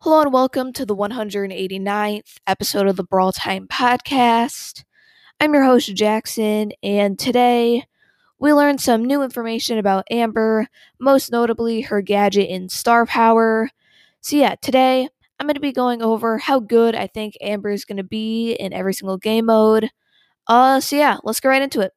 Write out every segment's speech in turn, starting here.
Hello and welcome to the 189th episode of the Brawl Time podcast. I'm your host, Jackson, and today we learned some new information about Amber, most notably her gadget in Star Power. So, yeah, today I'm going to be going over how good I think Amber is going to be in every single game mode. Uh, so yeah, let's get right into it.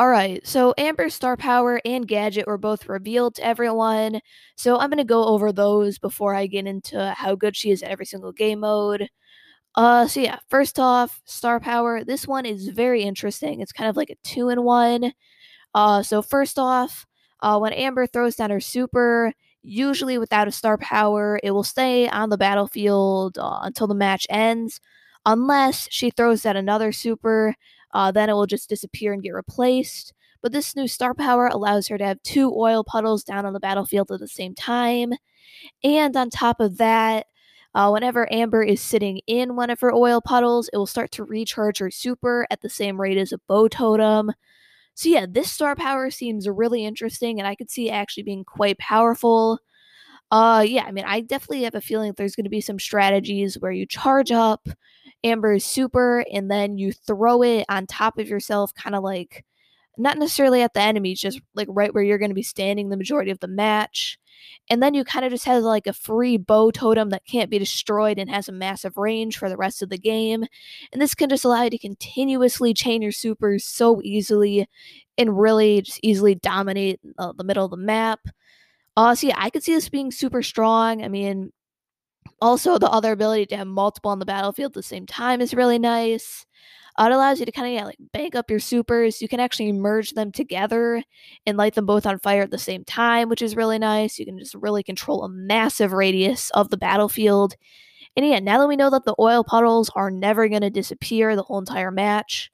Alright, so Amber's star power and gadget were both revealed to everyone, so I'm gonna go over those before I get into how good she is in every single game mode. Uh, so yeah, first off, star power. This one is very interesting. It's kind of like a two in one. Uh, so first off, uh, when Amber throws down her super, usually without a star power, it will stay on the battlefield uh, until the match ends, unless she throws down another super uh, then it will just disappear and get replaced. But this new star power allows her to have two oil puddles down on the battlefield at the same time. And on top of that, uh, whenever Amber is sitting in one of her oil puddles, it will start to recharge her super at the same rate as a Bo totem. So, yeah, this star power seems really interesting, and I could see actually being quite powerful. Uh, yeah, I mean, I definitely have a feeling there's going to be some strategies where you charge up Amber's super and then you throw it on top of yourself, kind of like not necessarily at the enemy, just like right where you're going to be standing the majority of the match. And then you kind of just have like a free Bo totem that can't be destroyed and has a massive range for the rest of the game. And this can just allow you to continuously chain your supers so easily and really just easily dominate uh, the middle of the map. Uh, so yeah, I could see this being super strong. I mean, also, the other ability to have multiple on the battlefield at the same time is really nice. Uh, it allows you to kind of yeah, like bank up your supers. You can actually merge them together and light them both on fire at the same time, which is really nice. You can just really control a massive radius of the battlefield. And yeah, now that we know that the oil puddles are never going to disappear the whole entire match,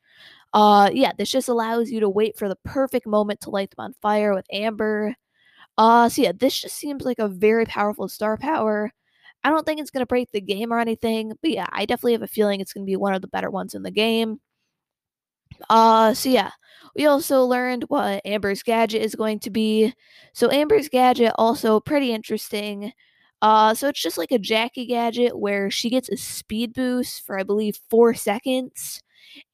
uh, yeah, this just allows you to wait for the perfect moment to light them on fire with Amber. Uh, so yeah, this just seems like a very powerful star power. I don't think it's going to break the game or anything, but yeah, I definitely have a feeling it's going to be one of the better ones in the game. Uh, so yeah, we also learned what Amber's gadget is going to be. So Amber's gadget also pretty interesting. Uh, so it's just like a Jackie gadget where she gets a speed boost for I believe four seconds,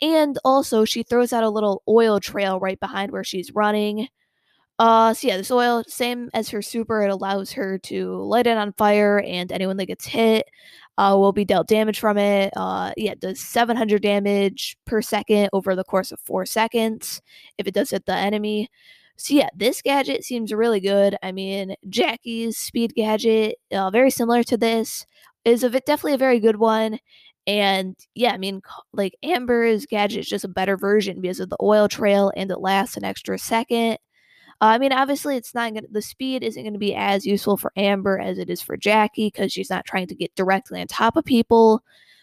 and also she throws out a little oil trail right behind where she's running. Uh, so yeah, this oil, same as her super, it allows her to light it on fire, and anyone that gets hit uh, will be dealt damage from it. Uh, yeah, it does 700 damage per second over the course of four seconds if it does hit the enemy. So yeah, this gadget seems really good. I mean, Jackie's speed gadget, uh, very similar to this, is a definitely a very good one. And yeah, I mean, like Amber's gadget is just a better version because of the oil trail and it lasts an extra second. Uh, I mean, obviously, it's not to, the speed isn't going to be as useful for Amber as it is for Jackie because she's not trying to get directly on top of people.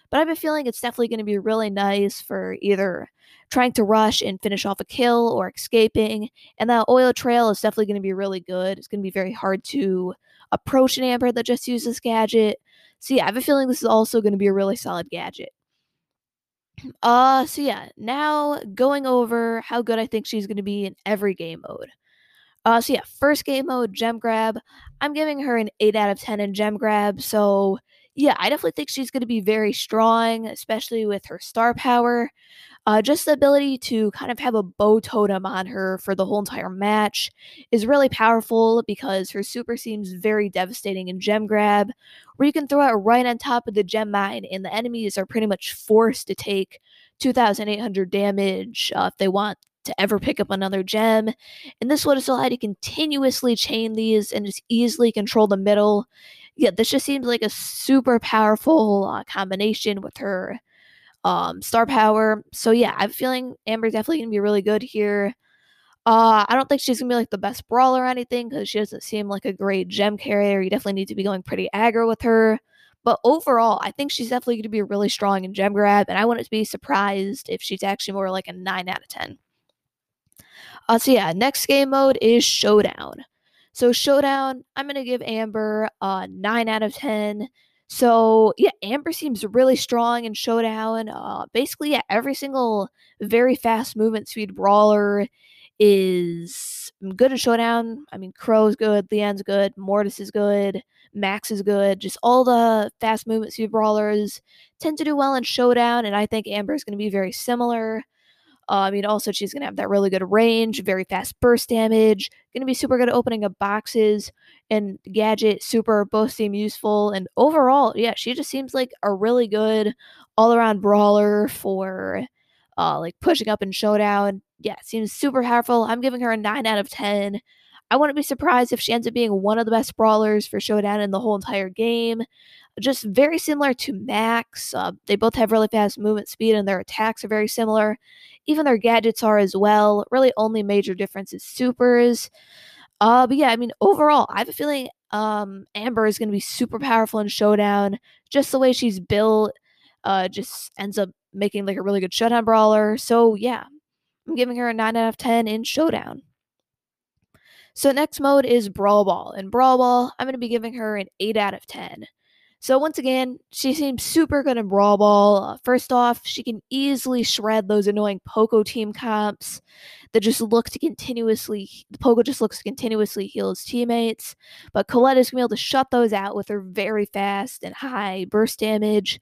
But I have a feeling it's definitely going to be really nice for either trying to rush and finish off a kill or escaping. And that oil trail is definitely going to be really good. It's going to be very hard to approach an Amber that just uses this gadget. So yeah, I have a feeling this is also going to be a really solid gadget. Uh, so yeah, now going over how good I think she's going to be in every game mode. Uh, so yeah, first game mode, gem grab. I'm giving her an 8 out of 10 in gem grab. So yeah, I definitely think she's going to be very strong, especially with her star power. Uh, just the ability to kind of have a Bo totem on her for the whole entire match is really powerful because her super seems very devastating in gem grab, where you can throw it right on top of the gem mine, and the enemies are pretty much forced to take 2,800 damage uh, if they want to ever pick up another gem. And this would allow you to continuously chain these and just easily control the middle. Yeah, this just seems like a super powerful uh, combination with her um, star power. So yeah, I'm feeling Amber's definitely gonna be really good here. Uh, I don't think she's gonna be like the best brawler or anything because she doesn't seem like a great gem carrier. You definitely need to be going pretty aggro with her. But overall, I think she's definitely to be really strong in gem grab, and I wouldn't be surprised if she's actually more like a 9 out of 10. Uh, so yeah, next game mode is Showdown. So Showdown, I'm gonna give Amber a nine out of ten. So yeah, Amber seems really strong in Showdown. Uh, basically, yeah, every single very fast movement speed brawler is good in Showdown. I mean, Crow's good, Leon's good, Mortis is good, Max is good. Just all the fast movement speed brawlers tend to do well in Showdown, and I think Amber is going to be very similar. I mean, also, she's going to have that really good range, very fast burst damage, going to be super good at opening up boxes, and Gadget, Super both seem useful. And overall, yeah, she just seems like a really good all around brawler for uh, like pushing up in Showdown. Yeah, seems super powerful. I'm giving her a 9 out of 10. I wouldn't be surprised if she ends up being one of the best brawlers for Showdown in the whole entire game. Just very similar to Max. Uh, they both have really fast movement speed and their attacks are very similar. Even their gadgets are as well. Really, only major difference is supers. Uh, but yeah, I mean, overall, I have a feeling um, Amber is going to be super powerful in Showdown. Just the way she's built, uh, just ends up making like a really good Showdown brawler. So yeah, I'm giving her a 9 out of 10 in Showdown. So next mode is Brawl Ball. In Brawl Ball, I'm going to be giving her an 8 out of 10. So once again, she seems super good in Brawl Ball. Uh, first off, she can easily shred those annoying Poco team comps that just look to continuously the Poco just looks to continuously heal his teammates. But Colette is gonna be able to shut those out with her very fast and high burst damage,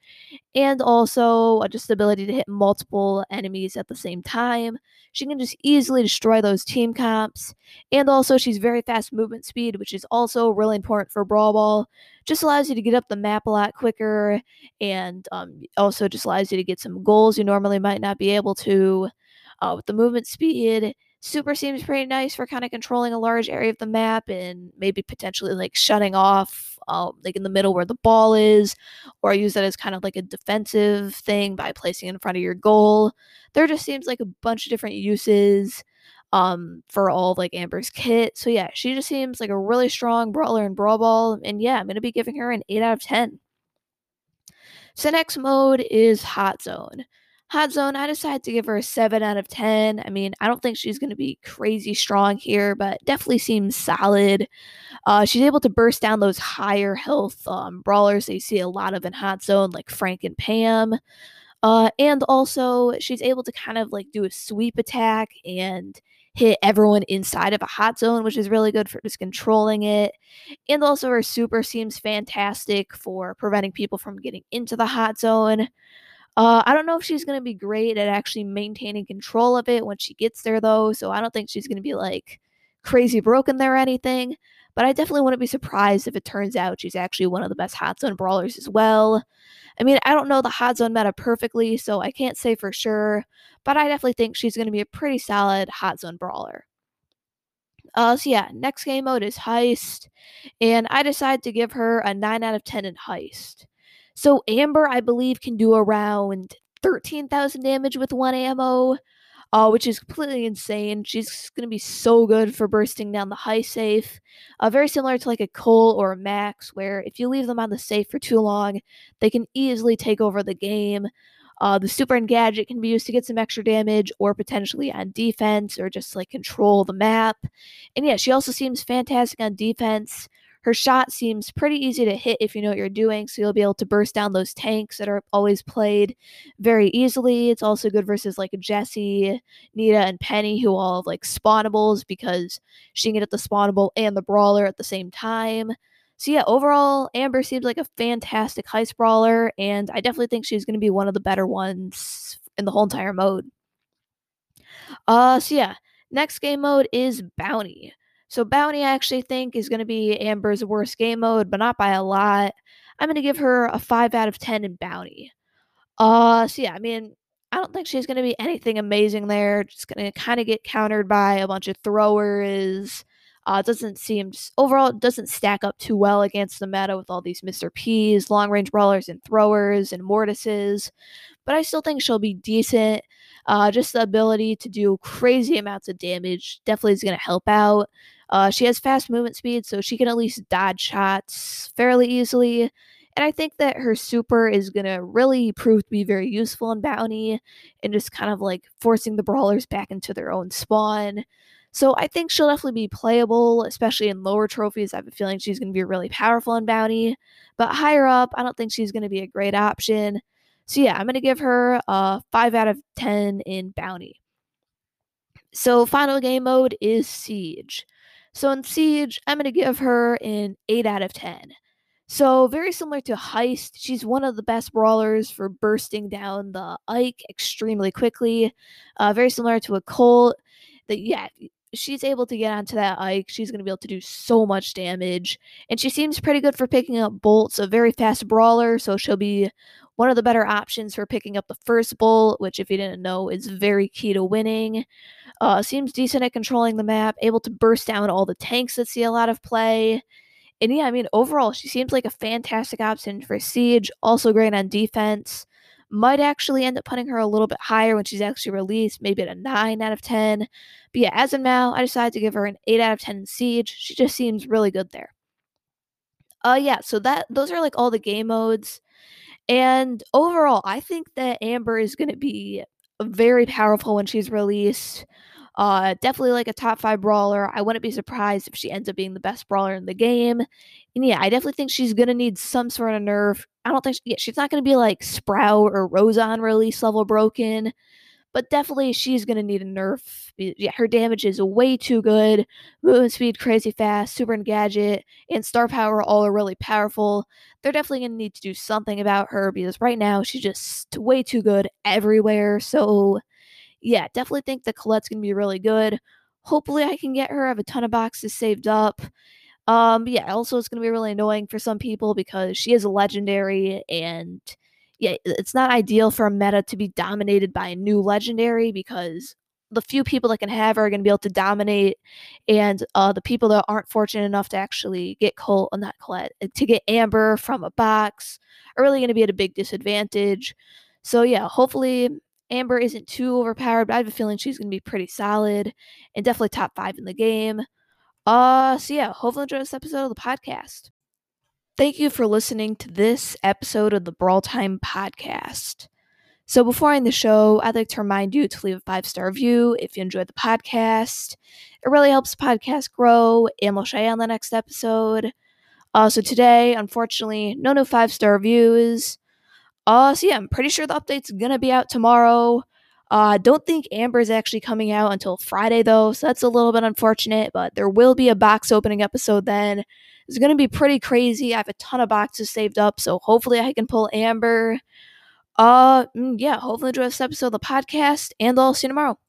and also just the ability to hit multiple enemies at the same time. She can just easily destroy those team comps, and also she's very fast movement speed, which is also really important for Brawl Ball. Just allows you to get up the map a lot quicker, and um, also just allows you to get some goals you normally might not be able to. Uh, with the movement speed, Super seems pretty nice for kind of controlling a large area of the map and maybe potentially like shutting off, um, like in the middle where the ball is, or use that as kind of like a defensive thing by placing in front of your goal. There just seems like a bunch of different uses um for all of, like Amber's kit. So yeah, she just seems like a really strong brawler in Brawl Ball, and yeah, I'm gonna be giving her an eight out of ten. So next mode is Hot Zone. Hot Zone, I decided to give her a 7 out of 10. I mean, I don't think she's going to be crazy strong here, but definitely seems solid. Uh, she's able to burst down those higher health um, brawlers that you see a lot of in Hot Zone, like Frank and Pam. Uh, and also, she's able to kind of like do a sweep attack and hit everyone inside of a hot zone, which is really good for just controlling it. And also, her super seems fantastic for preventing people from getting into the hot zone. Uh, I don't know if she's going to be great at actually maintaining control of it when she gets there, though. So I don't think she's going to be like crazy broken there or anything. But I definitely wouldn't be surprised if it turns out she's actually one of the best hot zone brawlers as well. I mean, I don't know the hot zone meta perfectly, so I can't say for sure, but I definitely think she's going to be a pretty solid hot zone brawler. Uh, so yeah, next game mode is Heist, and I decided to give her a 9 out of 10 in Heist. So Amber, I believe, can do around 13,000 damage with one ammo, uh, which is completely insane. She's going to be so good for bursting down the high safe. Uh, very similar to like a Colt or a Max, where if you leave them on the safe for too long, they can easily take over the game. Uh, the super and gadget can be used to get some extra damage or potentially on defense or just like control the map. And yeah, she also seems fantastic on defense. Her shot seems pretty easy to hit if you know what you're doing, so you'll be able to burst down those tanks that are always played very easily. It's also good versus like Jessie, Nita, and Penny, who all have like spawnables because she can get at the spawnable and the brawler at the same time. So yeah, overall, Amber seems like a fantastic heist brawler, and I definitely think she's going to be one of the better ones in the whole entire mode. Uh, so yeah, next game mode is Bounty. So Bounty, I actually think, is going to be Amber's worst game mode, but not by a lot. I'm going to give her a 5 out of 10 in Bounty. Uh, so yeah, I mean, I don't think she's going to be anything amazing there. Just going to kind of get countered by a bunch of throwers. Uh, doesn't seem overall it doesn't stack up too well against the meta with all these Mr. P's, long range brawlers, and throwers and mortises. But I still think she'll be decent. Uh, just the ability to do crazy amounts of damage definitely is going to help out. Uh, she has fast movement speed, so she can at least dodge shots fairly easily. And I think that her super is going to really prove to be very useful in Bounty and just kind of like forcing the brawlers back into their own spawn. So I think she'll definitely be playable, especially in lower trophies. I have a feeling she's going to be really powerful in Bounty. But higher up, I don't think she's going to be a great option. So yeah, I'm going to give her a 5 out of 10 in Bounty. So final game mode is Siege. So in Siege, I'm going to give her an 8 out of 10. So, very similar to Heist, she's one of the best brawlers for bursting down the Ike extremely quickly. Uh, very similar to a Colt. That, yeah, she's able to get onto that Ike. She's going to be able to do so much damage. And she seems pretty good for picking up bolts, a very fast brawler. So, she'll be one of the better options for picking up the first bolt, which, if you didn't know, is very key to winning. Uh, seems decent at controlling the map, able to burst down all the tanks that see a lot of play. And yeah, I mean, overall, she seems like a fantastic option for Siege, also great on defense. Might actually end up putting her a little bit higher when she's actually released, maybe at a 9 out of 10. But yeah, as of now, I decided to give her an 8 out of 10 in Siege. She just seems really good there. Uh yeah, so that those are like all the game modes. And overall, I think that Amber is going to be very powerful when she's released. Uh, definitely like a top five brawler. I wouldn't be surprised if she ends up being the best brawler in the game. And yeah, I definitely think she's gonna need some sort of nerf. I don't think she, yeah, she's not gonna be like Sprout or Rosa release level broken, but definitely she's gonna need a nerf. Yeah, her damage is way too good. Movement speed crazy fast, super gadget, and star power all are really powerful. They're definitely gonna need to do something about her because right now she's just way too good everywhere. So yeah, definitely think that Colette's gonna be really good. Hopefully, I can get her. I have a ton of boxes saved up. Um, yeah, also it's gonna be really annoying for some people because she is a legendary, and yeah, it's not ideal for a meta to be dominated by a new legendary because the few people that can have her are going to be able to dominate, and uh, the people that aren't fortunate enough to actually get Colt, uh, not Colette, uh, to get Amber from a box are really going to be at a big disadvantage. So yeah, hopefully Amber isn't too overpowered, but I have a feeling she's going to be pretty solid and definitely top five in the game. Uh, so yeah, hopefully enjoy this episode of the podcast. Thank you for listening to this episode of the Brawl Time podcast. So before I end the show, I'd like to remind you to leave a five star review if you enjoyed the podcast. It really helps the podcast grow, and we'll show you on the next episode. Uh, so today, unfortunately, no new five star reviews. Uh, so yeah, I'm pretty sure the update's gonna be out tomorrow. I uh, don't think Amber is actually coming out until Friday though, so that's a little bit unfortunate. But there will be a box opening episode then. It's gonna be pretty crazy. I have a ton of boxes saved up, so hopefully I can pull Amber. Uh, mm, yeah, hopefully enjoy this episode of the podcast, and I'll see you tomorrow.